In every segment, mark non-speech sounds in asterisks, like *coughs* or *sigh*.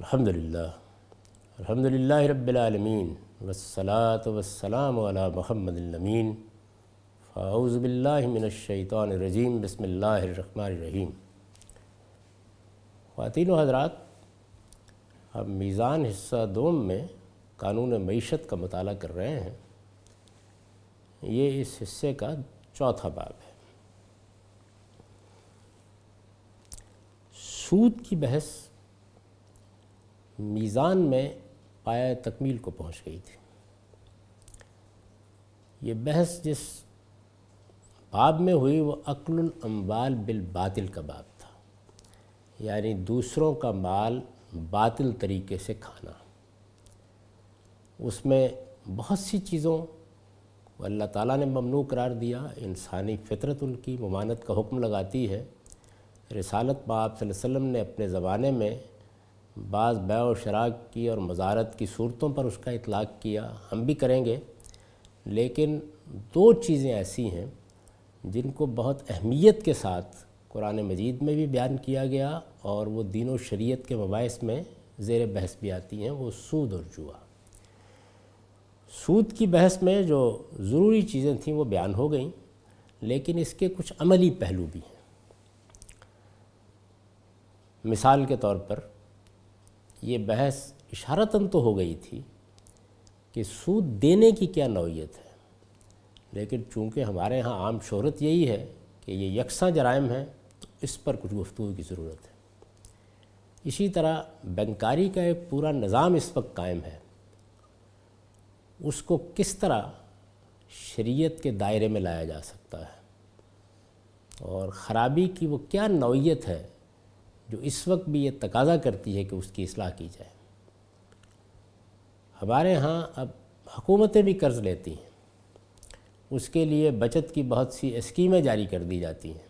الحمد للہ الحمد للہ رب العالمین، والصلاة والسلام علی محمد الامین۔ فاعوذ باللہ من الشیطان الرجیم، بسم اللہ الرحمن الرحیم۔ خواتین و حضرات اب میزان حصہ دوم میں قانون معیشت کا مطالعہ کر رہے ہیں۔ یہ اس حصے کا چوتھا باب ہے۔ سود کی بحث میزان میں پایا تکمیل کو پہنچ گئی تھی۔ یہ بحث جس باب میں ہوئی وہ عقل الاموال بالباطل کا باب تھا یعنی دوسروں کا مال باطل طریقے سے کھانا۔ اس میں بہت سی چیزوں کو اللہ تعالیٰ نے ممنوع قرار دیا۔ انسانی فطرت ان کی ممانت کا حکم لگاتی ہے۔ رسالت باپ صلی اللہ علیہ وسلم نے اپنے زمانے میں بعض بیع و شراک کی اور مزارت کی صورتوں پر اس کا اطلاق کیا۔ ہم بھی کریں گے، لیکن دو چیزیں ایسی ہیں جن کو بہت اہمیت کے ساتھ قرآن مجید میں بھی بیان کیا گیا اور وہ دین و شریعت کے مباحث میں زیر بحث بھی آتی ہیں، وہ سود اور جوا۔ سود کی بحث میں جو ضروری چیزیں تھیں وہ بیان ہو گئیں، لیکن اس کے کچھ عملی پہلو بھی ہیں۔ مثال کے طور پر یہ بحث اشارتاً تو ہو گئی تھی کہ سود دینے کی کیا نوعیت ہے۔ لیکن چونکہ ہمارے ہاں عام شہرت یہی ہے کہ یہ یکساں جرائم ہیں، تو اس پر کچھ گفتگو کی ضرورت ہے۔ اسی طرح بینکاری کا ایک پورا نظام اس وقت قائم ہے۔ اس کو کس طرح شریعت کے دائرے میں لایا جا سکتا ہے؟ اور خرابی کی وہ کیا نوعیت ہے جو اس وقت بھی یہ تقاضا کرتی ہے کہ اس کی اصلاح کی جائے۔ ہمارے ہاں اب حکومتیں بھی قرض لیتی ہیں۔ اس کے لیے بچت کی بہت سی اسکیمیں جاری کر دی جاتی ہیں۔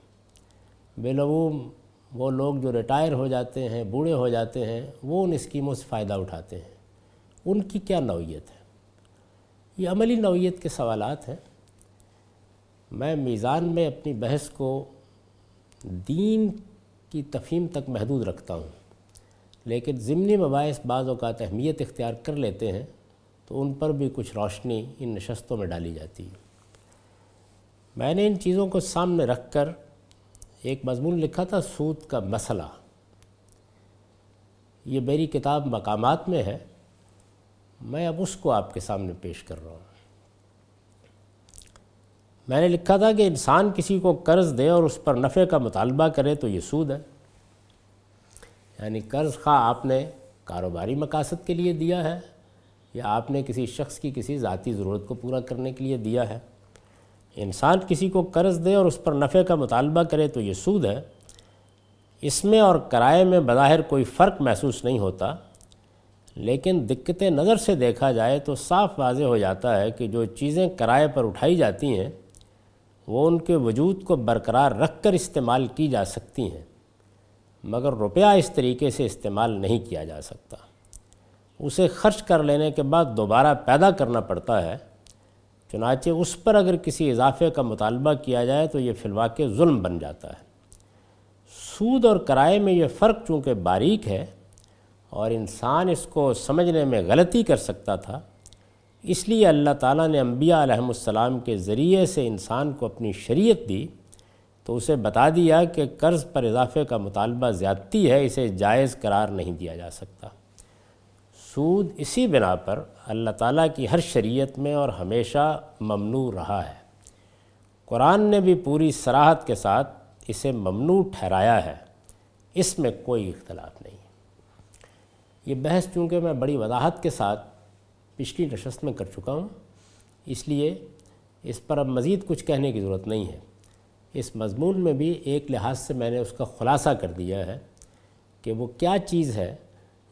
بالعموم وہ لوگ جو ریٹائر ہو جاتے ہیں، بوڑھے ہو جاتے ہیں، وہ ان اسکیموں سے فائدہ اٹھاتے ہیں۔ ان کی کیا نوعیت ہے؟ یہ عملی نوعیت کے سوالات ہیں۔ میں میزان میں اپنی بحث کو دین کی تفہیم تک محدود رکھتا ہوں۔ لیکن ضمنی مباحث بعض اوقات اہمیت اختیار کر لیتے ہیں، تو ان پر بھی کچھ روشنی ان نشستوں میں ڈالی جاتی ہے۔ میں نے ان چیزوں کو سامنے رکھ کر ایک مضمون لکھا تھا، سود کا مسئلہ۔ یہ میری کتاب مقامات میں ہے۔ میں اب اس کو آپ کے سامنے پیش کر رہا ہوں۔ میں نے لکھا تھا کہ انسان کسی کو قرض دے اور اس پر نفع کا مطالبہ کرے تو یہ سود ہے۔ یعنی قرض خواہ آپ نے کاروباری مقاصد کے لیے دیا ہے یا آپ نے کسی شخص کی کسی ذاتی ضرورت کو پورا کرنے کے لیے دیا ہے۔ انسان کسی کو قرض دے اور اس پر نفع کا مطالبہ کرے تو یہ سود ہے۔ اس میں اور کرائے میں بظاہر کوئی فرق محسوس نہیں ہوتا، لیکن دقت نظر سے دیکھا جائے تو صاف واضح ہو جاتا ہے کہ جو چیزیں کرائے پر اٹھائی جاتی ہیں وہ ان کے وجود کو برقرار رکھ کر استعمال کی جا سکتی ہیں، مگر روپیہ اس طریقے سے استعمال نہیں کیا جا سکتا۔ اسے خرچ کر لینے کے بعد دوبارہ پیدا کرنا پڑتا ہے۔ چنانچہ اس پر اگر کسی اضافے کا مطالبہ کیا جائے تو یہ فی الواقع ظلم بن جاتا ہے۔ سود اور کرائے میں یہ فرق چونکہ باریک ہے اور انسان اس کو سمجھنے میں غلطی کر سکتا تھا۔ اس لیے اللہ تعالیٰ نے انبیاء علیہ السلام کے ذریعے سے انسان کو اپنی شریعت دی، تو اسے بتا دیا کہ قرض پر اضافے کا مطالبہ زیادتی ہے، اسے جائز قرار نہیں دیا جا سکتا۔ سود اسی بنا پر اللہ تعالیٰ کی ہر شریعت میں اور ہمیشہ ممنوع رہا ہے۔ قرآن نے بھی پوری سراحت کے ساتھ اسے ممنوع ٹھہرایا ہے۔ اس میں کوئی اختلاف نہیں۔ یہ بحث چونکہ میں بڑی وضاحت کے ساتھ پچھلی نشست میں کر چکا ہوں۔ اس لیے اس پر اب مزید کچھ کہنے کی ضرورت نہیں ہے۔ اس مضمون میں بھی ایک لحاظ سے میں نے اس کا خلاصہ کر دیا ہے کہ وہ کیا چیز ہے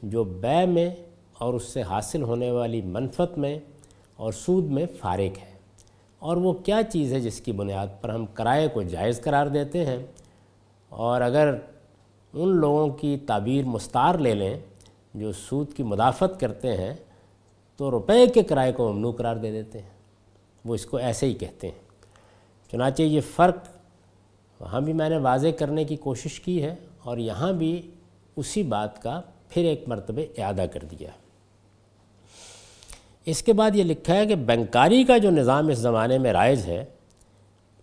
جو بے میں اور اس سے حاصل ہونے والی منفت میں اور سود میں فارق ہے۔ اور وہ کیا چیز ہے جس کی بنیاد پر ہم کرائے کو جائز قرار دیتے ہیں؟ اور اگر ان لوگوں کی تعبیر مستار لے لیں جو سود کی مدافعت کرتے ہیں تو روپے کے کرائے کو ممنوع قرار دے دیتے ہیں۔ وہ اس کو ایسے ہی کہتے ہیں۔ چنانچہ یہ فرق وہاں بھی میں نے واضح کرنے کی کوشش کی ہے اور یہاں بھی اسی بات کا پھر ایک مرتبہ اعادہ کر دیا۔ اس کے بعد یہ لکھا ہے کہ بینکاری کا جو نظام اس زمانے میں رائج ہے،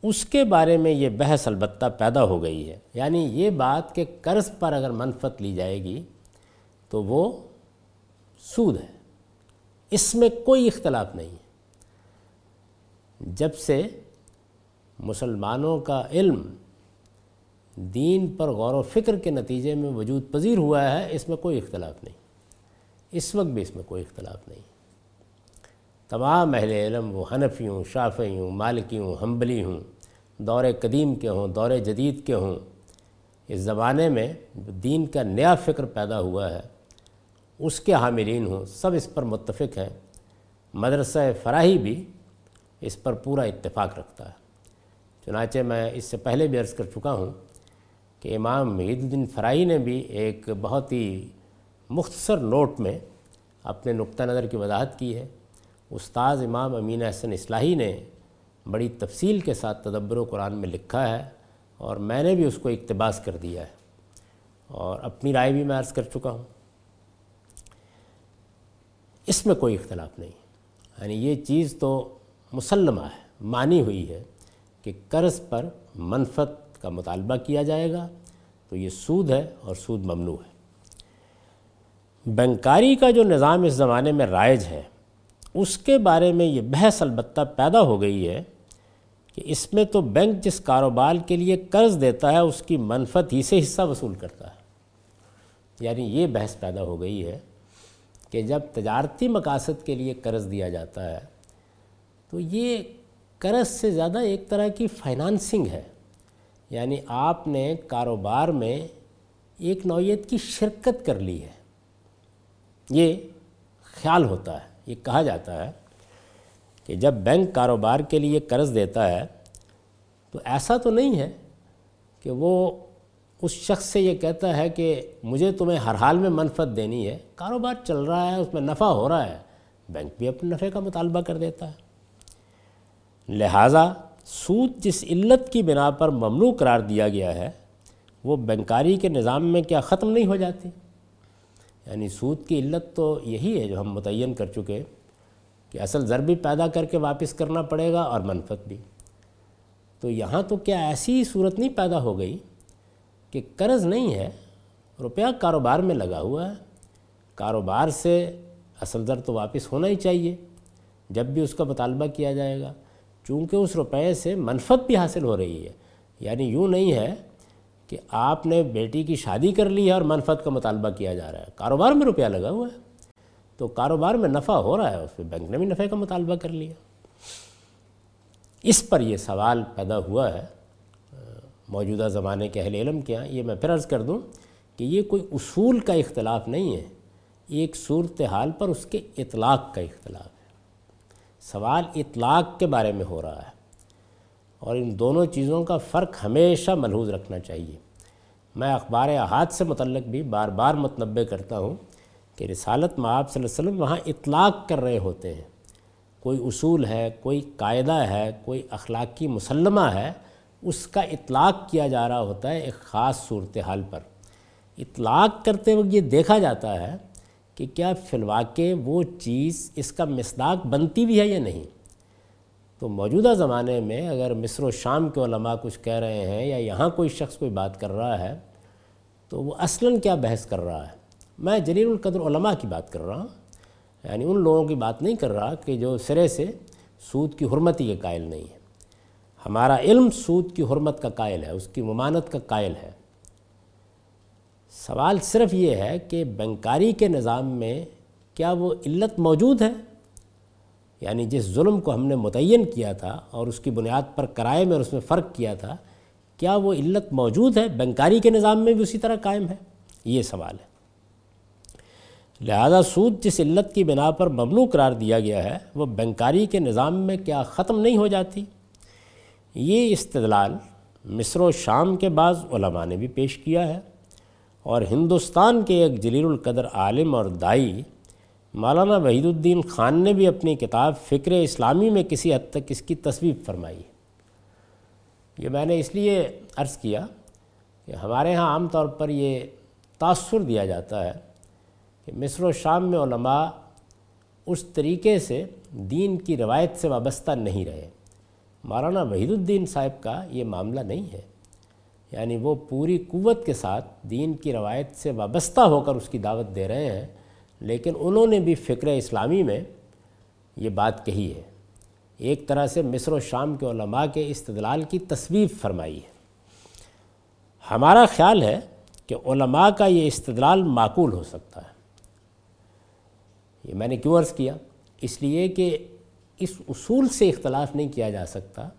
اس کے بارے میں یہ بحث البتہ پیدا ہو گئی ہے۔ یعنی یہ بات کہ قرض پر اگر منفت لی جائے گی تو وہ سود ہے۔ اس میں کوئی اختلاف نہیں جب سے مسلمانوں کا علم دین پر غور و فکر کے نتیجے میں وجود پذیر ہوا ہے، اس میں کوئی اختلاف نہیں۔ اس وقت بھی اس میں کوئی اختلاف نہیں۔ تمام اہل علم وہ حنفی ہوں شافعی ہوں مالکی ہوں حنبلی ہوں، دور قدیم کے ہوں، دور جدید کے ہوں، اس زمانے میں دین کا نیا فکر پیدا ہوا ہے۔ اس کے حاملین ہوں، سب اس پر متفق ہیں۔ مدرسہ فراہی بھی اس پر پورا اتفاق رکھتا ہے۔ چنانچہ میں اس سے پہلے بھی عرض کر چکا ہوں کہ امام محید الدین فرائی نے بھی ایک بہت ہی مختصر نوٹ میں اپنے نقطہ نظر کی وضاحت کی ہے۔ استاذ امام امین احسن اصلاحی نے بڑی تفصیل کے ساتھ تدبر و قرآن میں لکھا ہے اور میں نے بھی اس کو اقتباس کر دیا ہے۔ اور اپنی رائے بھی میں عرض کر چکا ہوں۔ اس میں کوئی اختلاف نہیں۔ یعنی یہ چیز تو مسلمہ ہے، مانی ہوئی ہے کہ قرض پر منفت کا مطالبہ کیا جائے گا تو یہ سود ہے اور سود ممنوع ہے۔ بینکاری کا جو نظام اس زمانے میں رائج ہے، اس کے بارے میں یہ بحث البتہ پیدا ہو گئی ہے کہ اس میں تو بینک جس کاروبار کے لیے قرض دیتا ہے، اس کی منفت ہی سے حصہ وصول کرتا ہے۔ یعنی یہ بحث پیدا ہو گئی ہے کہ جب تجارتی مقاصد کے لیے قرض دیا جاتا ہے، تو یہ قرض سے زیادہ ایک طرح کی فائنانسنگ ہے۔ یعنی آپ نے کاروبار میں ایک نوعیت کی شرکت کر لی ہے۔ یہ خیال ہوتا ہے، یہ کہا جاتا ہے کہ جب بینک کاروبار کے لیے قرض دیتا ہے، تو ایسا تو نہیں ہے کہ وہ اس شخص سے یہ کہتا ہے کہ مجھے تمہیں ہر حال میں منفت دینی ہے، کاروبار چل رہا ہے، اس میں نفع ہو رہا ہے، بینک بھی اپنے نفع کا مطالبہ کر دیتا ہے۔ لہٰذا سود جس علت کی بنا پر ممنوع قرار دیا گیا ہے، وہ بینکاری کے نظام میں کیا ختم نہیں ہو جاتی؟ یعنی سود کی علت تو یہی ہے جو ہم متعین کر چکے کہ اصل ضربی پیدا کر کے واپس کرنا پڑے گا اور منفت بھی۔ تو یہاں تو کیا ایسی صورت نہیں پیدا ہو گئی؟ کہ قرض نہیں ہے، روپیہ کاروبار میں لگا ہوا ہے۔ کاروبار سے اصل در تو واپس ہونا ہی چاہیے۔ جب بھی اس کا مطالبہ کیا جائے گا، چونکہ اس روپے سے منفت بھی حاصل ہو رہی ہے۔ یعنی یوں نہیں ہے کہ آپ نے بیٹی کی شادی کر لی ہے اور منفت کا مطالبہ کیا جا رہا ہے۔ کاروبار میں روپیہ لگا ہوا ہے۔ تو کاروبار میں نفع ہو رہا ہے، اس پہ بینک نے بھی نفع کا مطالبہ کر لیا۔ اس پر یہ سوال پیدا ہوا ہے موجودہ زمانے کے اہل علم کے ہاں، یہ میں پھر عرض کر دوں کہ یہ کوئی اصول کا اختلاف نہیں ہے۔ ایک صورتحال پر اس کے اطلاق کا اختلاف ہے۔ سوال اطلاق کے بارے میں ہو رہا ہے۔ اور ان دونوں چیزوں کا فرق ہمیشہ ملحوظ رکھنا چاہیے۔ میں اخبار احاد سے متعلق بھی بار بار متنبع کرتا ہوں کہ رسالت معاب صلی اللہ علیہ وسلم وہاں اطلاق کر رہے ہوتے ہیں۔ کوئی اصول ہے، کوئی قاعدہ ہے، کوئی اخلاقی مسلمہ ہے اس کا اطلاق کیا جا رہا ہوتا ہے ایک خاص صورتحال پر۔ اطلاق کرتے وقت یہ دیکھا جاتا ہے کہ کیا فی الواقع وہ چیز اس کا مصداق بنتی بھی ہے یا نہیں۔ تو موجودہ زمانے میں اگر مصر و شام کے علماء کچھ کہہ رہے ہیں یا یہاں کوئی شخص کوئی بات کر رہا ہے تو وہ اصلاً کیا بحث کر رہا ہے؟ میں جلیل القدر علماء کی بات کر رہا ہوں۔ یعنی ان لوگوں کی بات نہیں کر رہا کہ جو سرے سے سود کی حرمتی کے قائل نہیں ہے ہمارا علم سود کی حرمت کا قائل ہے، اس کی ممانت کا قائل ہے۔ سوال صرف یہ ہے کہ بینکاری کے نظام میں کیا وہ علت موجود ہے؟ یعنی جس ظلم کو ہم نے متعین کیا تھا اور اس کی بنیاد پر کرائے میں اور اس میں فرق کیا تھا، کیا وہ علت موجود ہے؟ بینکاری کے نظام میں بھی اسی طرح قائم ہے؟ یہ سوال ہے۔ لہذا سود جس علت کی بنا پر ممنوع قرار دیا گیا ہے، وہ بینکاری کے نظام میں کیا ختم نہیں ہو جاتی؟ یہ استدلال مصر و شام کے بعض علماء نے بھی پیش کیا ہے اور ہندوستان کے ایک جلیل القدر عالم اور دائی مولانا وحید الدین خان نے بھی اپنی کتاب فکر اسلامی میں کسی حد تک اس کی تصویر فرمائی یہ میں نے اس لیے عرض کیا کہ ہمارے ہاں عام طور پر یہ تاثر دیا جاتا ہے کہ مصر و شام میں علماء اس طریقے سے دین کی روایت سے وابستہ نہیں رہے۔ مولانا وحید الدین صاحب کا یہ معاملہ نہیں ہے۔ یعنی وہ پوری قوت کے ساتھ دین کی روایت سے وابستہ ہو کر اس کی دعوت دے رہے ہیں، لیکن انہوں نے بھی فکر اسلامی میں یہ بات کہی ہے۔ ایک طرح سے مصر و شام کے علماء کے استدلال کی تصویر فرمائی ہے۔ ہمارا خیال ہے کہ علماء کا یہ استدلال معقول ہو سکتا ہے۔ یہ میں نے کیوں عرض کیا؟ اس لیے کہ اس اصول سے اختلاف نہیں کیا جا سکتا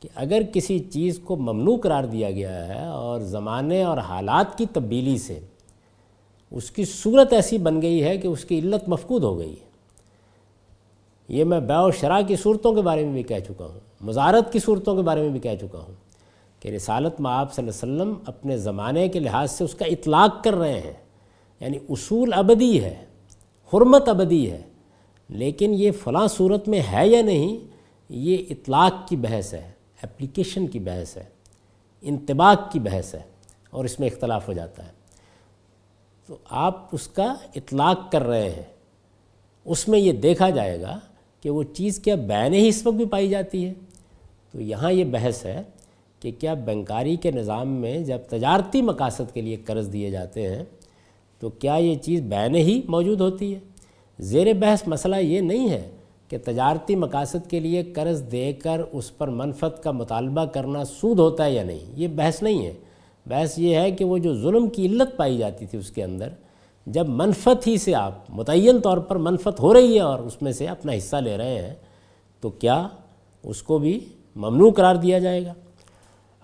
کہ اگر کسی چیز کو ممنوع قرار دیا گیا ہے اور زمانے اور حالات کی تبدیلی سے اس کی صورت ایسی بن گئی ہے کہ اس کی علت مفقود ہو گئی ہے۔ یہ میں بیع و شرع کی صورتوں کے بارے میں بھی کہہ چکا ہوں، مزارت کی صورتوں کے بارے میں بھی کہہ چکا ہوں کہ رسالت میں آپ صلی اللہ علیہ وسلم اپنے زمانے کے لحاظ سے اس کا اطلاق کر رہے ہیں یعنی اصول ابدی ہے، حرمت ابدی ہے۔ لیکن یہ فلاں صورت میں ہے یا نہیں، یہ اطلاق کی بحث ہے، اپلیکیشن کی بحث ہے، انتباق کی بحث ہے، اور اس میں اختلاف ہو جاتا ہے۔ تو آپ اس کا اطلاق کر رہے ہیں۔ اس میں یہ دیکھا جائے گا کہ وہ چیز کیا بین ہی اس وقت بھی پائی جاتی ہے۔ تو یہاں یہ بحث ہے کہ کیا بینکاری کے نظام میں جب تجارتی مقاصد کے لیے قرض دیے جاتے ہیں، تو کیا یہ چیز بین ہی موجود ہوتی ہے؟ زیر بحث مسئلہ یہ نہیں ہے کہ تجارتی مقاصد کے لیے قرض دے کر اس پر منفت کا مطالبہ کرنا سود ہوتا ہے یا نہیں، یہ بحث نہیں ہے۔ بحث یہ ہے کہ وہ جو ظلم کی علت پائی جاتی تھی اس کے اندر، جب منفت ہی سے آپ متعین طور پر منفت ہو رہی ہے اور اس میں سے اپنا حصہ لے رہے ہیں، تو کیا اس کو بھی ممنوع قرار دیا جائے گا؟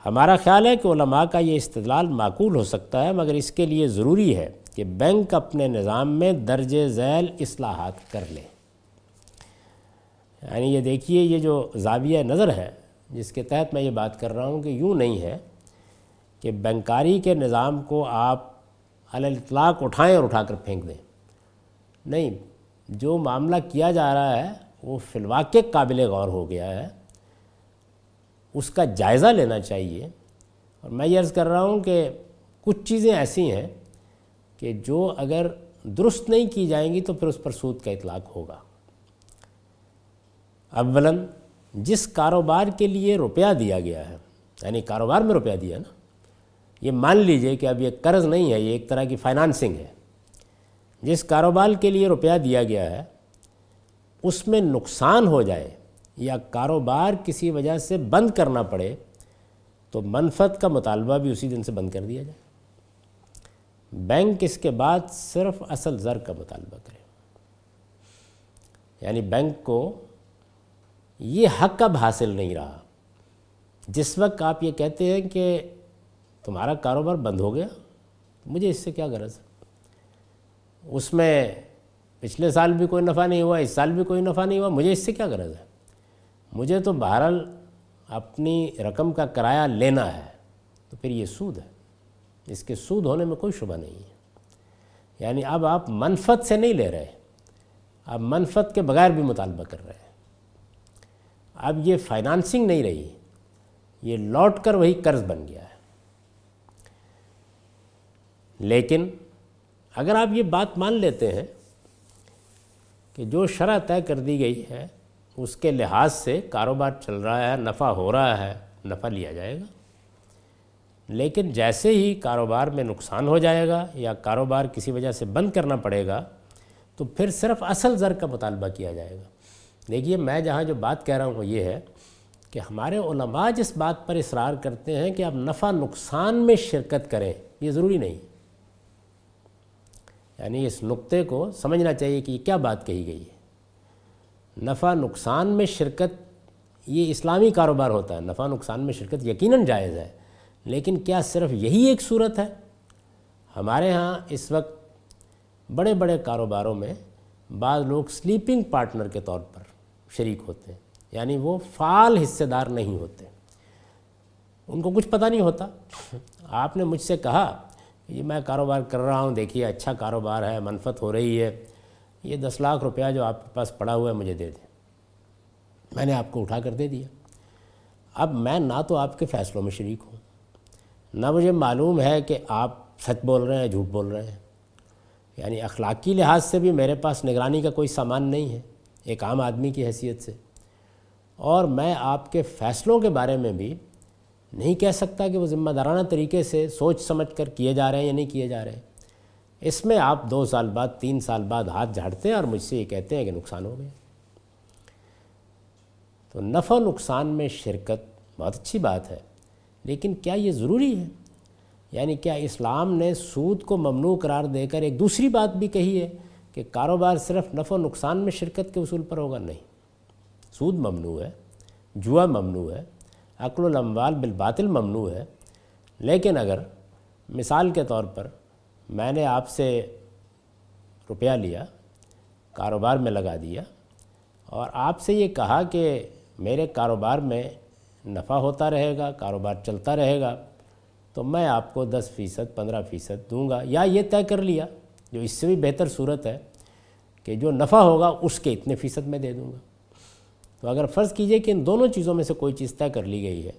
ہمارا خیال ہے کہ علماء کا یہ استدلال معقول ہو سکتا ہے، مگر اس کے لیے ضروری ہے۔ کہ بینک اپنے نظام میں درج ذیل اصلاحات کر لیں یعنی یہ دیکھیے، یہ جو زاویہ نظر ہے، جس کے تحت میں یہ بات کر رہا ہوں کہ یوں نہیں ہے کہ بینکاری کے نظام کو آپ الاطلاق اٹھائیں اور اٹھا کر پھینک دیں۔ نہیں، جو معاملہ کیا جا رہا ہے، وہ فی الواقع قابل غور ہو گیا ہے۔ اس کا جائزہ لینا چاہیے۔ اور میں یہ عرض کر رہا ہوں کہ کچھ چیزیں ایسی ہیں کہ جو اگر درست نہیں کی جائیں گی تو پھر اس پر سود کا اطلاق ہوگا۔ اولاً جس کاروبار کے لیے روپیہ دیا گیا ہے یعنی کاروبار میں روپیہ دیا نا، یہ مان لیجیے کہ اب یہ قرض نہیں ہے، یہ ایک طرح کی فائنانسنگ ہے۔ جس کاروبار کے لیے روپیہ دیا گیا ہے، اس میں نقصان ہو جائے یا کاروبار کسی وجہ سے بند کرنا پڑے، تو منفت کا مطالبہ بھی اسی دن سے بند کر دیا جائے۔ بینک اس کے بعد صرف اصل زر کا مطالبہ کرے۔ یعنی بینک کو یہ حق اب حاصل نہیں رہا۔ جس وقت آپ یہ کہتے ہیں کہ تمہارا کاروبار بند ہو گیا، مجھے اس سے کیا غرض؟ ہے اس میں پچھلے سال بھی کوئی نفع نہیں ہوا، اس سال بھی کوئی نفع نہیں ہوا، مجھے اس سے کیا غرض ہے؟ مجھے تو بہرحال اپنی رقم کا کرایہ لینا ہے، تو پھر یہ سود ہے۔ اس کے سود ہونے میں کوئی شبہ نہیں ہے۔ یعنی اب آپ منفت سے نہیں لے رہے اب منفت کے بغیر بھی مطالبہ کر رہے ہیں۔ اب یہ فائنانسنگ نہیں رہی، یہ لوٹ کر وہی قرض بن گیا ہے۔ لیکن اگر آپ یہ بات مان لیتے ہیں کہ جو شرح طے کر دی گئی ہے، اس کے لحاظ سے کاروبار چل رہا ہے، نفع ہو رہا ہے، نفع لیا جائے گا۔ لیکن جیسے ہی کاروبار میں نقصان ہو جائے گا یا کاروبار کسی وجہ سے بند کرنا پڑے گا، تو پھر صرف اصل زر کا مطالبہ کیا جائے گا۔ دیکھیے، میں جہاں جو بات کہہ رہا ہوں وہ یہ ہے کہ ہمارے علماء جس بات پر اصرار کرتے ہیں کہ آپ نفع نقصان میں شرکت کریں، یہ ضروری نہیں۔ یعنی اس نقطے کو سمجھنا چاہیے کہ یہ کیا بات کہی گئی ہے۔ نفع نقصان میں شرکت، یہ اسلامی کاروبار ہوتا ہے۔ نفع نقصان میں شرکت یقیناً جائز ہے۔ لیکن کیا صرف یہی ایک صورت ہے؟ ہمارے ہاں اس وقت بڑے بڑے کاروباروں میں بعض لوگ سلیپنگ پارٹنر کے طور پر شریک ہوتے ہیں یعنی وہ فعال حصے دار نہیں ہوتے۔ ان کو کچھ پتہ نہیں ہوتا۔ آپ نے مجھ سے کہا یہ میں کاروبار کر رہا ہوں، دیکھیے اچھا کاروبار ہے منفت ہو رہی ہے، یہ دس لاکھ روپیہ جو آپ کے پاس پڑا ہوا ہے مجھے دے دیں۔ میں نے آپ کو اٹھا کر دے دیا۔ اب میں نہ تو آپ کے فیصلوں میں شریک ہوں۔ نہ مجھے معلوم ہے کہ آپ سچ بول رہے ہیں، جھوٹ بول رہے ہیں۔ یعنی اخلاقی لحاظ سے بھی میرے پاس نگرانی کا کوئی سامان نہیں ہے، ایک عام آدمی کی حیثیت سے۔ اور میں آپ کے فیصلوں کے بارے میں بھی نہیں کہہ سکتا کہ وہ ذمہ دارانہ طریقے سے سوچ سمجھ کر کیے جا رہے ہیں یا نہیں کیے جا رہے۔ ہیں اس میں آپ دو سال بعد، تین سال بعد ہاتھ جھاڑتے ہیں اور مجھ سے یہ کہتے ہیں کہ نقصان ہو گئے تو نفع نقصان میں شرکت بہت اچھی بات ہے۔ لیکن کیا یہ ضروری ہے؟ یعنی کیا اسلام نے سود کو ممنوع قرار دے کر ایک دوسری بات بھی کہی ہے کہ کاروبار صرف نفع و نقصان میں شرکت کے اصول پر ہوگا؟ نہیں۔ سود ممنوع ہے، جوا ممنوع ہے، عقل الاموال بالباطل ممنوع ہے، لیکن اگر مثال کے طور پر میں نے آپ سے روپیہ لیا، کاروبار میں لگا دیا اور آپ سے یہ کہا کہ میرے کاروبار میں نفع ہوتا رہے گا، کاروبار چلتا رہے گا، تو میں آپ کو دس فیصد، پندرہ فیصد دوں گا۔ یا یہ طے کر لیا، جو اس سے بھی بہتر صورت ہے کہ جو نفع ہوگا اس کے اتنے فیصد میں دے دوں گا۔ تو اگر فرض کیجیے کہ ان دونوں چیزوں میں سے کوئی چیز طے کر لی گئی ہے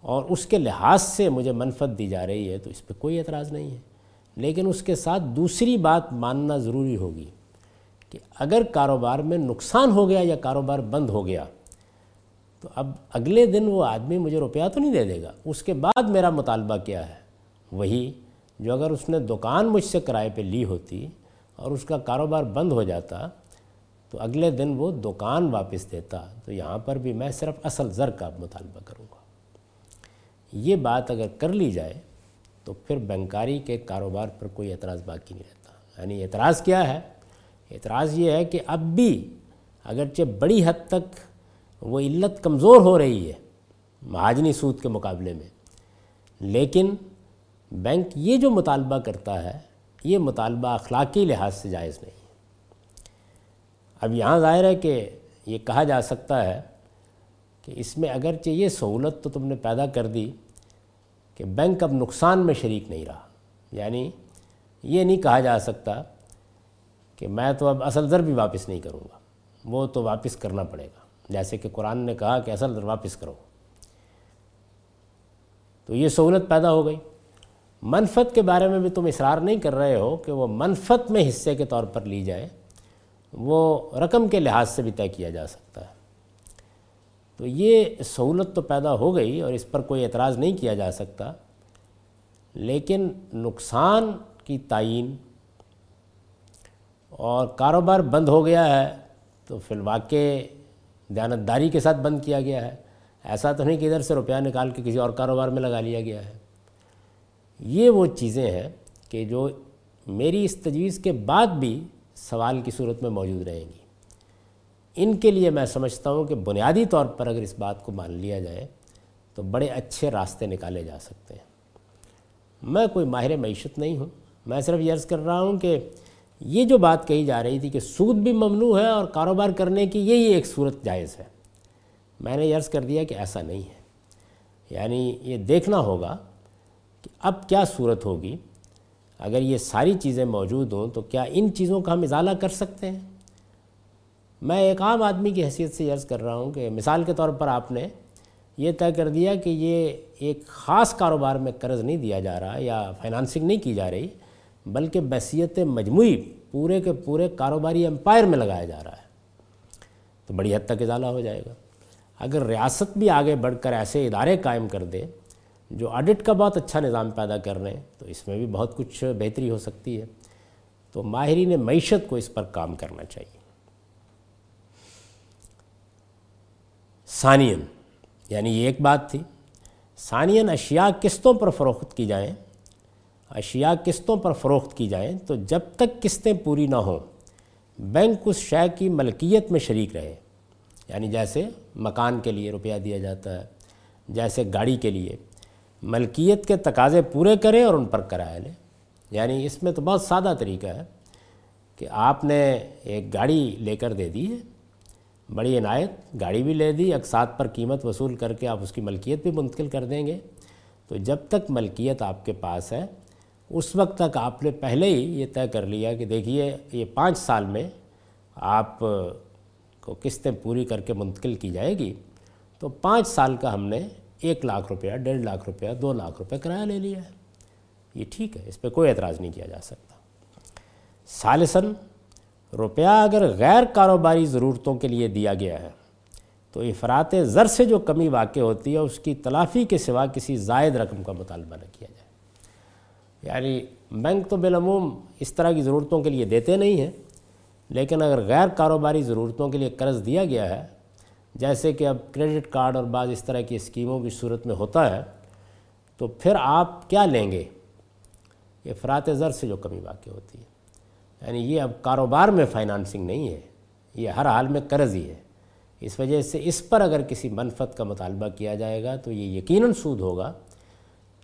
اور اس کے لحاظ سے مجھے منفت دی جا رہی ہے، تو اس پہ کوئی اعتراض نہیں ہے۔ لیکن اس کے ساتھ دوسری بات ماننا ضروری ہوگی کہ اگر کاروبار میں نقصان ہو گیا یا کاروبار بند ہو گیا تو اب اگلے دن وہ آدمی مجھے روپیہ تو نہیں دے دے گا۔ اس کے بعد میرا مطالبہ کیا ہے؟ وہی جو اگر اس نے دکان مجھ سے کرائے پہ لی ہوتی اور اس کا کاروبار بند ہو جاتا تو اگلے دن وہ دکان واپس دیتا۔ تو یہاں پر بھی میں صرف اصل زر کا مطالبہ کروں گا۔ یہ بات اگر کر لی جائے تو پھر بینکاری کے کاروبار پر کوئی اعتراض باقی نہیں رہتا۔ یعنی اعتراض کیا ہے؟ اعتراض یہ ہے کہ اب بھی اگرچہ بڑی حد تک وہ علت کمزور ہو رہی ہے مہاجنی سود کے مقابلے میں۔ لیکن بینک یہ جو مطالبہ کرتا ہے، یہ مطالبہ اخلاقی لحاظ سے جائز نہیں۔ ہے اب یہاں ظاہر ہے کہ یہ کہا جا سکتا ہے کہ اس میں اگرچہ یہ سہولت تو تم نے پیدا کر دی کہ بینک اب نقصان میں شریک نہیں رہا۔ یعنی یہ نہیں کہا جا سکتا کہ میں تو اب اصل در بھی واپس نہیں کروں گا، وہ تو واپس کرنا پڑے گا۔ جیسے کہ قرآن نے کہا کہ اصل واپس کرو۔ تو یہ سہولت پیدا ہو گئی۔ منفت کے بارے میں بھی تم اصرار نہیں کر رہے ہو کہ وہ منفت میں حصے کے طور پر لی جائے۔ وہ رقم کے لحاظ سے بھی طے کیا جا سکتا ہے۔ تو یہ سہولت تو پیدا ہو گئی اور اس پر کوئی اعتراض نہیں کیا جا سکتا۔ لیکن نقصان کی تعین اور کاروبار بند ہو گیا ہے تو فی الواقع دیانتداری کے ساتھ بند کیا گیا ہے۔ ایسا تو نہیں کہ ادھر سے روپیہ نکال کے کسی اور کاروبار میں لگا لیا گیا ہے۔ یہ وہ چیزیں ہیں کہ جو میری اس تجویز کے بعد بھی سوال کی صورت میں موجود رہیں گی۔ ان کے لیے میں سمجھتا ہوں کہ بنیادی طور پر اگر اس بات کو مان لیا جائے تو بڑے اچھے راستے نکالے جا سکتے ہیں۔ میں کوئی ماہر معیشت نہیں ہوں۔ میں صرف یہ عرض کر رہا ہوں کہ یہ جو بات کہی جا رہی تھی کہ سود بھی ممنوع ہے اور کاروبار کرنے کی یہی ایک صورت جائز ہے۔ میں نے عرض کر دیا کہ ایسا نہیں ہے۔ یعنی یہ دیکھنا ہوگا کہ اب کیا صورت ہوگی۔ اگر یہ ساری چیزیں موجود ہوں تو کیا ان چیزوں کا ہم ازالہ کر سکتے ہیں؟ میں ایک عام آدمی کی حیثیت سے عرض کر رہا ہوں کہ مثال کے طور پر آپ نے یہ طے کر دیا کہ یہ ایک خاص کاروبار میں قرض نہیں دیا جا رہا یا فائنانسنگ نہیں کی جا رہی۔ بلکہ بحثیت مجموعی پورے کے پورے کاروباری امپائر میں لگایا جا رہا ہے۔ تو بڑی حد تک ازالہ ہو جائے گا۔ اگر ریاست بھی آگے بڑھ کر ایسے ادارے قائم کر دے جو آڈٹ کا بہت اچھا نظام پیدا کر رہے ہیں، تو اس میں بھی بہت کچھ بہتری ہو سکتی ہے۔ تو ماہرین معیشت کو اس پر کام کرنا چاہیے۔ ثانین یعنی یہ ایک بات تھی۔ ثانین، اشیاء قسطوں پر فروخت کی جائیں؟ اشیاء قسطوں پر فروخت کی جائیں تو جب تک قسطیں پوری نہ ہوں، بینک اس شے کی ملکیت میں شریک رہے۔ یعنی جیسے مکان کے لیے روپیہ دیا جاتا ہے، جیسے گاڑی کے لیے۔ ملکیت کے تقاضے پورے کرے اور ان پر کرایہ لے یعنی اس میں تو بہت سادہ طریقہ ہے کہ آپ نے ایک گاڑی لے کر دے دی ہے، بڑی عنایت، گاڑی بھی لے دی اقساط پر قیمت وصول کر کے آپ اس کی ملکیت بھی منتقل کر دیں گے۔ تو جب تک ملکیت آپ کے پاس ہے اس وقت تک آپ نے پہلے ہی یہ طے کر لیا کہ دیکھیے، یہ پانچ سال میں آپ کو قسطیں پوری کر کے منتقل کی جائے گی، تو پانچ سال کا ہم نے ایک لاکھ روپیہ، ڈیڑھ لاکھ روپیہ، دو لاکھ روپیہ کرایہ لے لیا ہے۔ یہ ٹھیک ہے، اس پہ کوئی اعتراض نہیں کیا جا سکتا۔ سالسن روپیہ اگر غیر کاروباری ضرورتوں کے لیے دیا گیا ہے، تو افراد زر سے جو کمی واقع ہوتی ہے، اس کی تلافی کے سوا کسی زائد رقم کا مطالبہ نہ کیا جائے۔ یعنی بینک تو بالعموم اس طرح کی ضرورتوں کے لیے دیتے نہیں ہیں، لیکن اگر غیر کاروباری ضرورتوں کے لیے قرض دیا گیا ہے، جیسے کہ اب کریڈٹ کارڈ اور بعض اس طرح کی اسکیموں کی صورت میں ہوتا ہے، تو پھر آپ کیا لیں گے؟ افراد زر سے جو کمی واقع ہوتی ہے۔ یعنی یہ اب کاروبار میں فائنانسنگ نہیں ہے، یہ ہر حال میں قرض ہی ہے۔ اس وجہ سے اس پر اگر کسی منفت کا مطالبہ کیا جائے گا تو یہ یقیناً سود ہوگا۔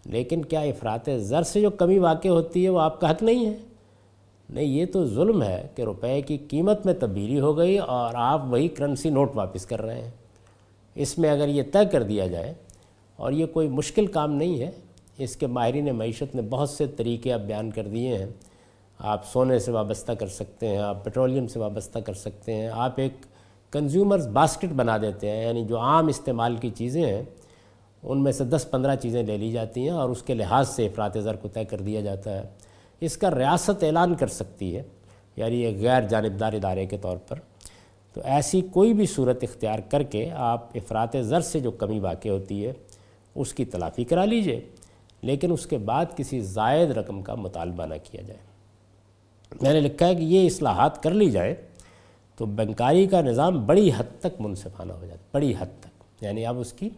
لیکن کیا افراد زر سے جو کمی واقع ہوتی ہے وہ آپ کا حق نہیں ہے؟ نہیں، یہ تو ظلم ہے کہ روپے کی قیمت میں تبدیلی ہو گئی اور آپ وہی کرنسی نوٹ واپس کر رہے ہیں۔ اس میں اگر یہ طے کر دیا جائے اور یہ کوئی مشکل کام نہیں ہے، اس کے ماہرین معیشت نے بہت سے طریقے اب بیان کر دیے ہیں۔ آپ سونے سے وابستہ کر سکتے ہیں، آپ پیٹرولیم سے وابستہ کر سکتے ہیں، آپ ایک کنزیومرز باسکٹ بنا دیتے ہیں یعنی جو عام استعمال کی چیزیں ہیں ان میں سے دس پندرہ چیزیں لے لی جاتی ہیں اور اس کے لحاظ سے افراد زر کو طے کر دیا جاتا ہے۔ اس کا ریاست اعلان کر سکتی ہے یعنی ایک غیر جانبدار ادارے کے طور پر۔ تو ایسی کوئی بھی صورت اختیار کر کے آپ افراد زر سے جو کمی واقع ہوتی ہے، اس کی تلافی کرا لیجیے، لیکن اس کے بعد کسی زائد رقم کا مطالبہ نہ کیا جائے۔ میں نے لکھا ہے کہ یہ اصلاحات کر لی جائے تو بینکاری کا نظام بڑی حد تک منصفانہ ہو جاتا بڑی حد تک۔ یعنی اب اس کی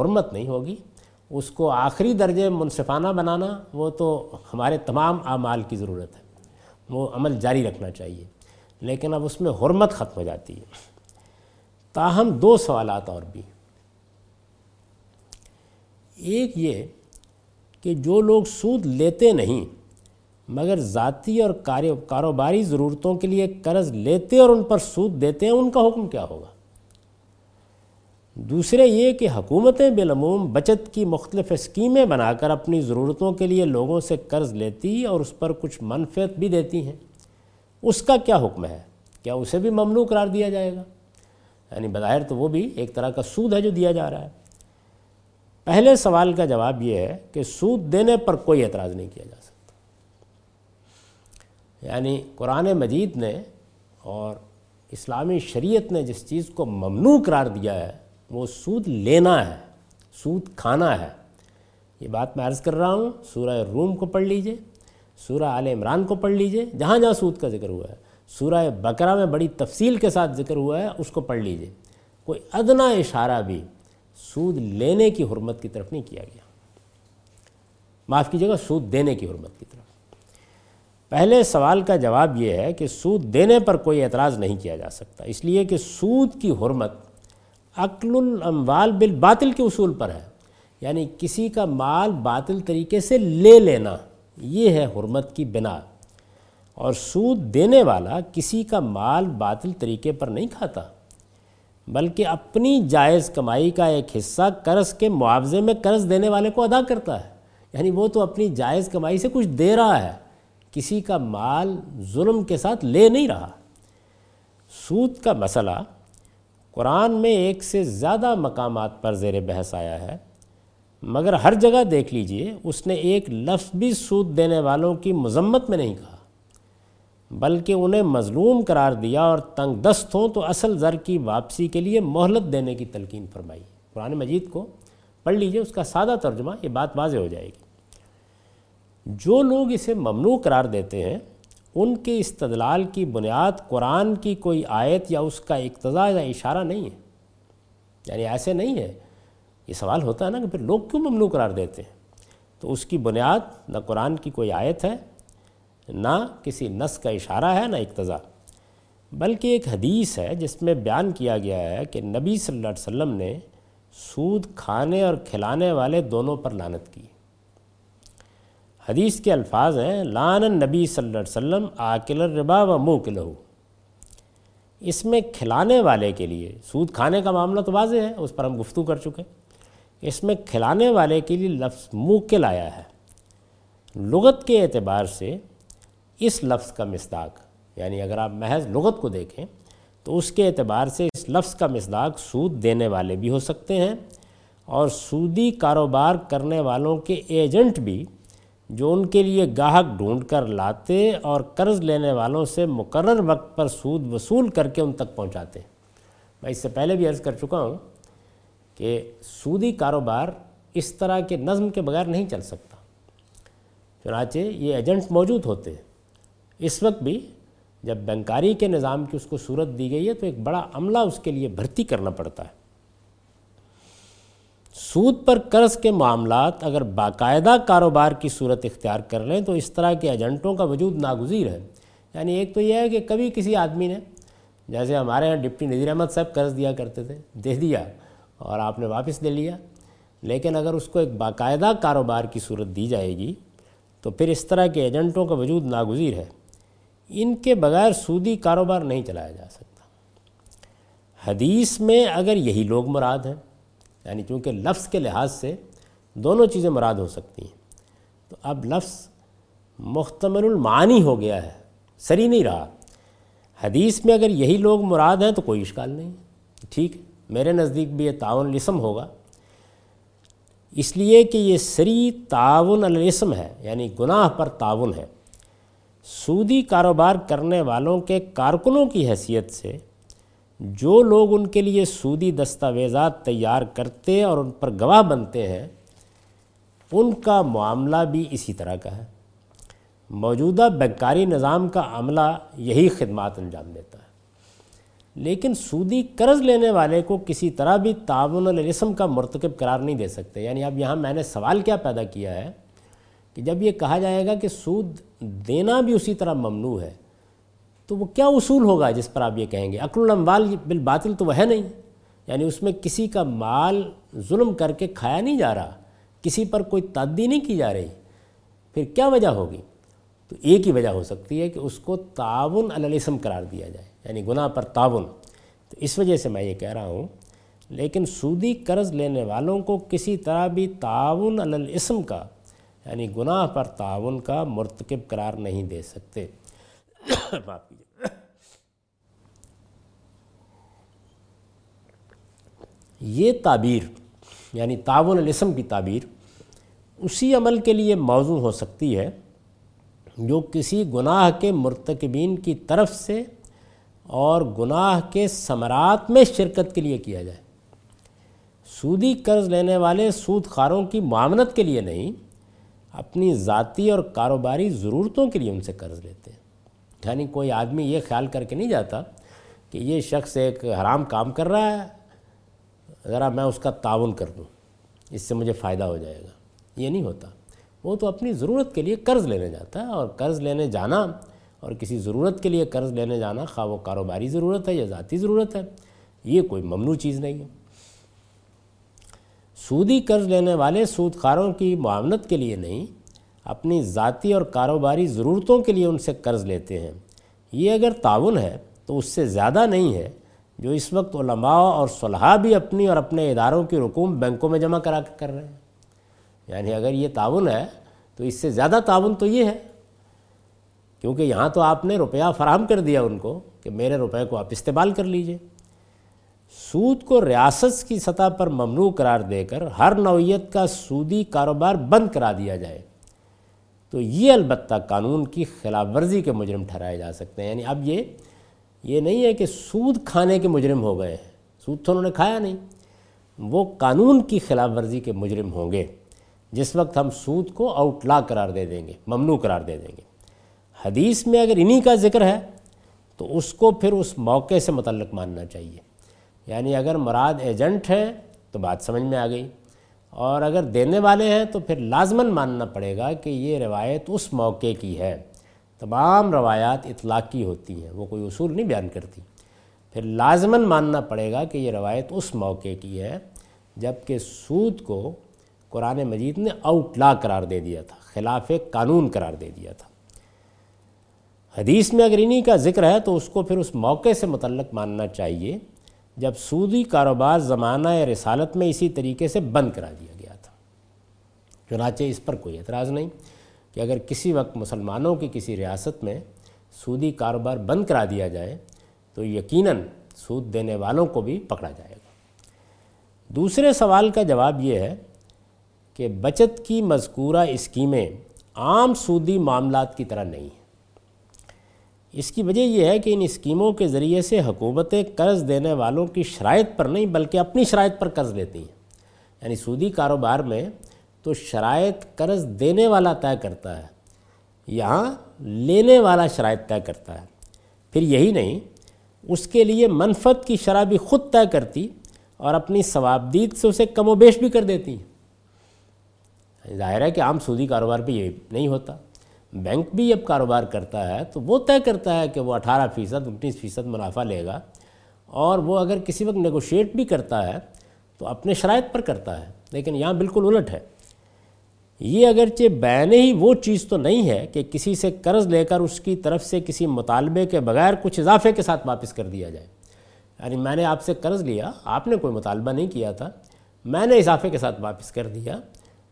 حرمت نہیں ہوگی، اس کو آخری درجے منصفانہ بنانا، وہ تو ہمارے تمام اعمال کی ضرورت ہے۔ وہ عمل جاری رکھنا چاہیے، لیکن اب اس میں حرمت ختم ہو جاتی ہے۔ تاہم دو سوالات اور بھی۔ ایک یہ کہ جو لوگ سود لیتے نہیں، مگر ذاتی اور کاروباری ضرورتوں کے لیے قرض لیتے اور ان پر سود دیتے ہیں، ان کا حکم کیا ہوگا؟ دوسرے یہ کہ حکومتیں بالعموم بچت کی مختلف اسکیمیں بنا کر اپنی ضرورتوں کے لیے لوگوں سے قرض لیتی اور اس پر کچھ منفیت بھی دیتی ہیں۔ اس کا کیا حکم ہے؟ کیا اسے بھی ممنوع قرار دیا جائے گا؟ یعنی بظاہر تو وہ بھی ایک طرح کا سود ہے جو دیا جا رہا ہے۔ پہلے سوال کا جواب یہ ہے کہ سود دینے پر کوئی اعتراض نہیں کیا جا سکتا۔ یعنی قرآن مجید نے اور اسلامی شریعت نے جس چیز کو ممنوع قرار دیا ہے وہ سود لینا ہے، سود کھانا ہے۔ یہ بات میں عرض کر رہا ہوں، سورہ روم کو پڑھ لیجیے، سورہ آل عمران کو پڑھ لیجیے، جہاں جہاں سود کا ذکر ہوا ہے۔ سورہ بقرہ میں بڑی تفصیل کے ساتھ ذکر ہوا ہے، اس کو پڑھ لیجیے۔ کوئی ادنا اشارہ بھی سود لینے کی حرمت کی طرف نہیں کیا گیا۔ معاف کیجیے گا، سود دینے کی حرمت کی طرف۔ پہلے سوال کا جواب یہ ہے کہ سود دینے پر کوئی اعتراض نہیں کیا جا سکتا، اس لیے کہ سود کی حرمت عقل الاموال بالباطل کے اصول پر ہے۔ یعنی کسی کا مال باطل طریقے سے لے لینا، یہ ہے حرمت کی بنا۔ اور سود دینے والا کسی کا مال باطل طریقے پر نہیں کھاتا، بلکہ اپنی جائز کمائی کا ایک حصہ قرض کے معاوضے میں قرض دینے والے کو ادا کرتا ہے۔ یعنی وہ تو اپنی جائز کمائی سے کچھ دے رہا ہے، کسی کا مال ظلم کے ساتھ لے نہیں رہا۔ سود کا مسئلہ قرآن میں ایک سے زیادہ مقامات پر زیر بحث آیا ہے، مگر ہر جگہ دیکھ لیجیے، اس نے ایک لفظ بھی سود دینے والوں کی مذمت میں نہیں کہا، بلکہ انہیں مظلوم قرار دیا اور تنگ دست ہوں تو اصل زر کی واپسی کے لیے مہلت دینے کی تلقین فرمائی۔ قرآن مجید کو پڑھ لیجیے، اس کا سادہ ترجمہ یہ بات واضح ہو جائے گی۔ جو لوگ اسے ممنوع قرار دیتے ہیں ان کے استدلال کی بنیاد قرآن کی کوئی آیت یا اس کا اقتضاء یا اشارہ نہیں ہے۔ یعنی ایسے نہیں ہے۔ یہ سوال ہوتا ہے نا کہ پھر لوگ کیوں ممنوع قرار دیتے ہیں؟ تو اس کی بنیاد نہ قرآن کی کوئی آیت ہے، نہ کسی نس کا اشارہ ہے، نہ اقتضاء۔ بلکہ ایک حدیث ہے، جس میں بیان کیا گیا ہے کہ نبی صلی اللہ علیہ وسلم نے سود کھانے اور کھلانے والے دونوں پر لانت کی۔ حدیث کے الفاظ ہیں لان نبی صلی اللہ علیہ وسلم آکل الربا و منہ اس میں کھلانے والے کے لیے سود کھانے کا معاملہ تو واضح ہے، اس پر ہم گفتگو کر چکے اس میں کھلانے والے کے لیے لفظ منہ آیا ہے۔ لغت کے اعتبار سے اس لفظ کا مصداق یعنی اگر آپ محض لغت کو دیکھیں تو اس کے اعتبار سے اس لفظ کا مصداق سود دینے والے بھی ہو سکتے ہیں اور سودی کاروبار کرنے والوں کے ایجنٹ بھی جو ان کے لیے گاہک ڈھونڈ کر لاتے اور قرض لینے والوں سے مقرر وقت پر سود وصول کر کے ان تک پہنچاتے۔ میں اس سے پہلے بھی عرض کر چکا ہوں کہ سودی کاروبار اس طرح کے نظم کے بغیر نہیں چل سکتا۔ چنانچہ یہ ایجنٹ موجود ہوتے۔ ہیں اس وقت بھی جب بینکاری کے نظام کی اس کو صورت دی گئی ہے تو ایک بڑا عملہ اس کے لیے بھرتی کرنا پڑتا ہے۔ سود پر قرض کے معاملات اگر باقاعدہ کاروبار کی صورت اختیار کر لیں تو اس طرح کے ایجنٹوں کا وجود ناگزیر ہے۔ یعنی ایک تو یہ ہے کہ کبھی کسی آدمی نے، جیسے ہمارے یہاں ڈپٹی نذیر احمد صاحب قرض دیا کرتے تھے، دے دیا اور آپ نے واپس لے لیا، لیکن اگر اس کو ایک باقاعدہ کاروبار کی صورت دی جائے گی تو پھر اس طرح کے ایجنٹوں کا وجود ناگزیر ہے۔ ان کے بغیر سودی کاروبار نہیں چلایا جا سکتا۔ حدیث میں اگر یہی لوگ مراد ہیں یعنی چونکہ لفظ کے لحاظ سے دونوں چیزیں مراد ہو سکتی ہیں۔ تو اب لفظ مختمل المعانی ہو گیا ہے، سری نہیں رہا۔ حدیث میں اگر یہی لوگ مراد ہیں تو کوئی اشکال نہیں۔ ٹھیک، میرے نزدیک بھی یہ تعاون الاسم ہوگا۔ اس لیے کہ یہ سری تعاون الاسم ہے یعنی گناہ پر تعاون ہے۔ سودی کاروبار کرنے والوں کے کارکنوں کی حیثیت سے جو لوگ ان کے لیے سودی دستاویزات تیار کرتے اور ان پر گواہ بنتے ہیں، ان کا معاملہ بھی اسی طرح کا ہے۔ موجودہ بینکاری نظام کا عملہ یہی خدمات انجام دیتا ہے۔ لیکن سودی قرض لینے والے کو کسی طرح بھی تعاون الاسم کا مرتکب قرار نہیں دے سکتے۔ یعنی اب یہاں میں نے سوال کیا پیدا کیا ہے کہ جب یہ کہا جائے گا کہ سود دینا بھی اسی طرح ممنوع ہے تو وہ کیا اصول ہوگا جس پر آپ یہ کہیں گے؟ عقل الاموال بالباطل تو وہ ہے نہیں۔ یعنی اس میں کسی کا مال ظلم کر کے کھایا نہیں جا رہا، کسی پر کوئی تعدی نہیں کی جا رہی، پھر کیا وجہ ہوگی؟ تو ایک ہی وجہ ہو سکتی ہے کہ اس کو تعاون الاسم قرار دیا جائے یعنی گناہ پر تعاون۔ تو اس وجہ سے میں یہ کہہ رہا ہوں، لیکن سودی قرض لینے والوں کو کسی طرح بھی تعاون الاسم کا یعنی گناہ پر تعاون کا مرتکب قرار نہیں دے سکتے۔ *coughs* یہ تعبیر یعنی تعاون الاسم کی تعبیر، اسی عمل کے لیے موضوع ہو سکتی ہے جو کسی گناہ کے مرتکبین کی طرف سے اور گناہ کے ثمرات میں شرکت کے لیے کیا جائے۔ سودی قرض لینے والے سود خاروں کی معاملت کے لیے نہیں، اپنی ذاتی اور کاروباری ضرورتوں کے لیے ان سے قرض لیتے ہیں۔ یعنی کوئی آدمی یہ خیال کر کے نہیں جاتا کہ یہ شخص ایک حرام کام کر رہا ہے ذرا میں اس کا تعاون کر دوں، اس سے مجھے فائدہ ہو جائے گا۔ یہ نہیں ہوتا۔ وہ تو اپنی ضرورت کے لیے قرض لینے جاتا ہے اور قرض لینے جانا اور کسی ضرورت کے لیے قرض لینے جانا خواہ وہ کاروباری ضرورت ہے یا ذاتی ضرورت ہے، یہ کوئی ممنوع چیز نہیں ہے۔ سودی قرض لینے والے سود خاروں کی معاونت کے لیے نہیں، اپنی ذاتی اور کاروباری ضرورتوں کے لیے ان سے قرض لیتے ہیں۔ یہ اگر تعاون ہے تو اس سے زیادہ نہیں ہے۔ جو اس وقت علماء اور صلحاء بھی اپنی اور اپنے اداروں کی رقوم بینکوں میں جمع کرا کر رہے ہیں۔ یعنی اگر یہ تعاون ہے تو اس سے زیادہ تعاون تو یہ ہے۔ کیونکہ یہاں تو آپ نے روپیہ فراہم کر دیا ان کو کہ میرے روپے کو آپ استعمال کر لیجیے۔ سود کو ریاست کی سطح پر ممنوع قرار دے کر ہر نوعیت کا سودی کاروبار بند کرا دیا جائے۔ تو یہ البتہ قانون کی خلاف ورزی کے مجرم ٹھہرائے جا سکتے ہیں۔ یعنی اب یہ یہ نہیں ہے کہ سود کھانے کے مجرم ہو گئے ہیں۔ سود تو انہوں نے کھایا نہیں۔ وہ قانون کی خلاف ورزی کے مجرم ہوں گے۔ جس وقت ہم سود کو آؤٹ لا قرار دے دیں گے، ممنوع قرار دے دیں گے۔ حدیث میں اگر انہی کا ذکر ہے، تو اس کو پھر اس موقع سے متعلق ماننا چاہیے۔ یعنی اگر مراد ایجنٹ ہے تو بات سمجھ میں آ گئی۔ اور اگر دینے والے ہیں، تو پھر لازماً ماننا پڑے گا کہ یہ روایت اس موقع کی ہے۔ تمام روایات اطلاقی ہوتی ہیں، وہ کوئی اصول نہیں بیان کرتی۔ پھر لازماً ماننا پڑے گا کہ یہ روایت اس موقع کی ہے جبکہ سود کو قرآن مجید نے آؤٹ لا قرار دے دیا تھا، خلاف قانون قرار دے دیا تھا۔ حدیث میں اگر انہی کا ذکر ہے تو اس کو پھر اس موقع سے متعلق ماننا چاہیے جب سودی کاروبار زمانہ یا رسالت میں اسی طریقے سے بند کرا دیا گیا تھا۔ چنانچہ اس پر کوئی اعتراض نہیں۔ کہ اگر کسی وقت مسلمانوں کی کسی ریاست میں سودی کاروبار بند کرا دیا جائے، تو یقیناً سود دینے والوں کو بھی پکڑا جائے گا۔ دوسرے سوال کا جواب یہ ہے کہ بچت کی مذکورہ اسکیمیں عام سودی معاملات کی طرح نہیں ہے اس کی وجہ یہ ہے کہ ان اسکیموں کے ذریعے سے حکومتیں قرض دینے والوں کی شرائط پر نہیں، بلکہ اپنی شرائط پر قرض لیتی ہیں۔ یعنی سودی کاروبار میں تو شرائط قرض دینے والا طے کرتا ہے یہاں لینے والا شرائط طے کرتا ہے۔ پھر یہی نہیں، اس کے لیے منفت کی شرح بھی خود طے کرتی اور اپنی ثوابدید سے اسے کم و بیش بھی کر دیتی۔ ظاہر ہے کہ عام سودی کاروبار پہ یہ نہیں ہوتا۔ بینک بھی اب کاروبار کرتا ہے تو وہ طے کرتا ہے کہ وہ اٹھارہ فیصد انتیس فیصد منافع لے گا اور وہ اگر کسی وقت نیگوشیٹ بھی کرتا ہے تو اپنے شرائط پر کرتا ہے۔ لیکن یہاں بالکل الٹ ہے۔ یہ اگرچہ بین ہی وہ چیز تو نہیں ہے کہ کسی سے قرض لے کر اس کی طرف سے کسی مطالبے کے بغیر کچھ اضافے کے ساتھ واپس کر دیا جائے۔ یعنی میں نے آپ سے قرض لیا، آپ نے کوئی مطالبہ نہیں کیا تھا، میں نے اضافے کے ساتھ واپس کر دیا،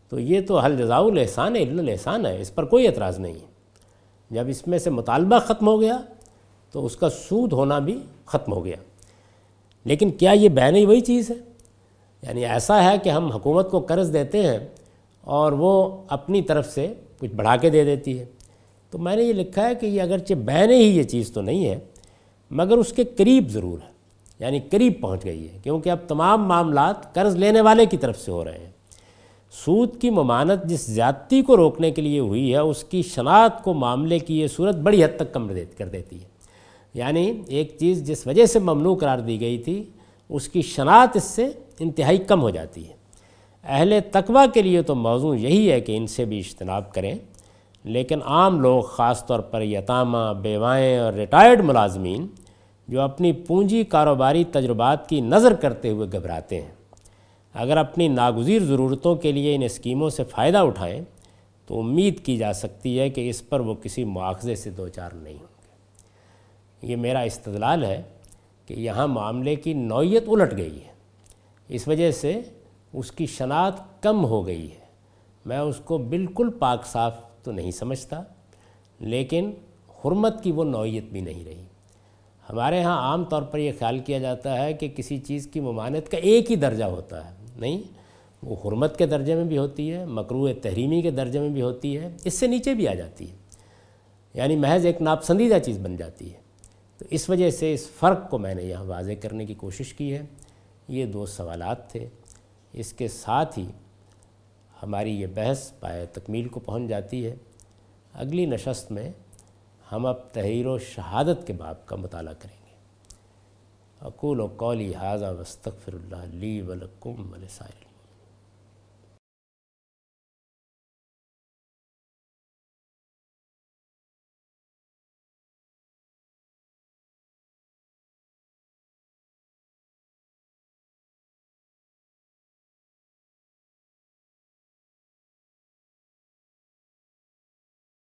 تو یہ تو حل جزاء الحسان ہے الحسان ہے، اس پر کوئی اعتراض نہیں ہے۔ جب اس میں سے مطالبہ ختم ہو گیا تو اس کا سود ہونا بھی ختم ہو گیا۔ لیکن کیا یہ بین ہی وہی چیز ہے؟ یعنی ایسا ہے کہ ہم حکومت کو قرض دیتے ہیں اور وہ اپنی طرف سے کچھ بڑھا کے دے دیتی ہے۔ تو میں نے یہ لکھا ہے کہ یہ اگرچہ بین ہی یہ چیز تو نہیں ہے، مگر اس کے قریب ضرور ہے یعنی قریب پہنچ گئی ہے، کیونکہ اب تمام معاملات قرض لینے والے کی طرف سے ہو رہے ہیں۔ سود کی ممانت جس زیادتی کو روکنے کے لیے ہوئی ہے، اس کی شناخت کو معاملے کی یہ صورت بڑی حد تک کم کر دیتی ہے۔ یعنی ایک چیز جس وجہ سے ممنوع قرار دی گئی تھی، اس کی شناخت اس سے انتہائی کم ہو جاتی ہے۔ اہل تقوی کے لیے تو موضوع یہی ہے کہ ان سے بھی اجتناب کریں، لیکن عام لوگ خاص طور پر یتامہ بیوائیں اور ریٹائرڈ ملازمین جو اپنی پونجی کاروباری تجربات کی نظر کرتے ہوئے گھبراتے ہیں۔ اگر اپنی ناگزیر ضرورتوں کے لیے ان اسکیموں سے فائدہ اٹھائیں، تو امید کی جا سکتی ہے کہ اس پر وہ کسی مواخذے سے دوچار نہیں ہوں گے۔ یہ میرا استدلال ہے کہ یہاں معاملے کی نوعیت الٹ گئی ہے۔ اس وجہ سے اس کی شناخت کم ہو گئی ہے۔ میں اس کو بالکل پاک صاف تو نہیں سمجھتا، لیکن حرمت کی وہ نوعیت بھی نہیں رہی۔ ہمارے ہاں عام طور پر یہ خیال کیا جاتا ہے کہ کسی چیز کی ممانت کا ایک ہی درجہ ہوتا ہے۔ نہیں، وہ حرمت کے درجے میں بھی ہوتی ہے مکروع تحریمی کے درجے میں بھی ہوتی ہے، اس سے نیچے بھی آ جاتی ہے۔ یعنی محض ایک ناپسندیدہ چیز بن جاتی ہے۔ تو اس وجہ سے اس فرق کو میں نے یہاں واضح کرنے کی کوشش کی ہے۔ یہ دو سوالات تھے۔ اس کے ساتھ ہی ہماری یہ بحث پائے تکمیل کو پہنچ جاتی ہے۔ اگلی نشست میں ہم اب تحریر و شہادت کے باب کا مطالعہ کریں گے۔ اقول و قولی حاضہ وستغفر اللہ لی ولکم ولسائل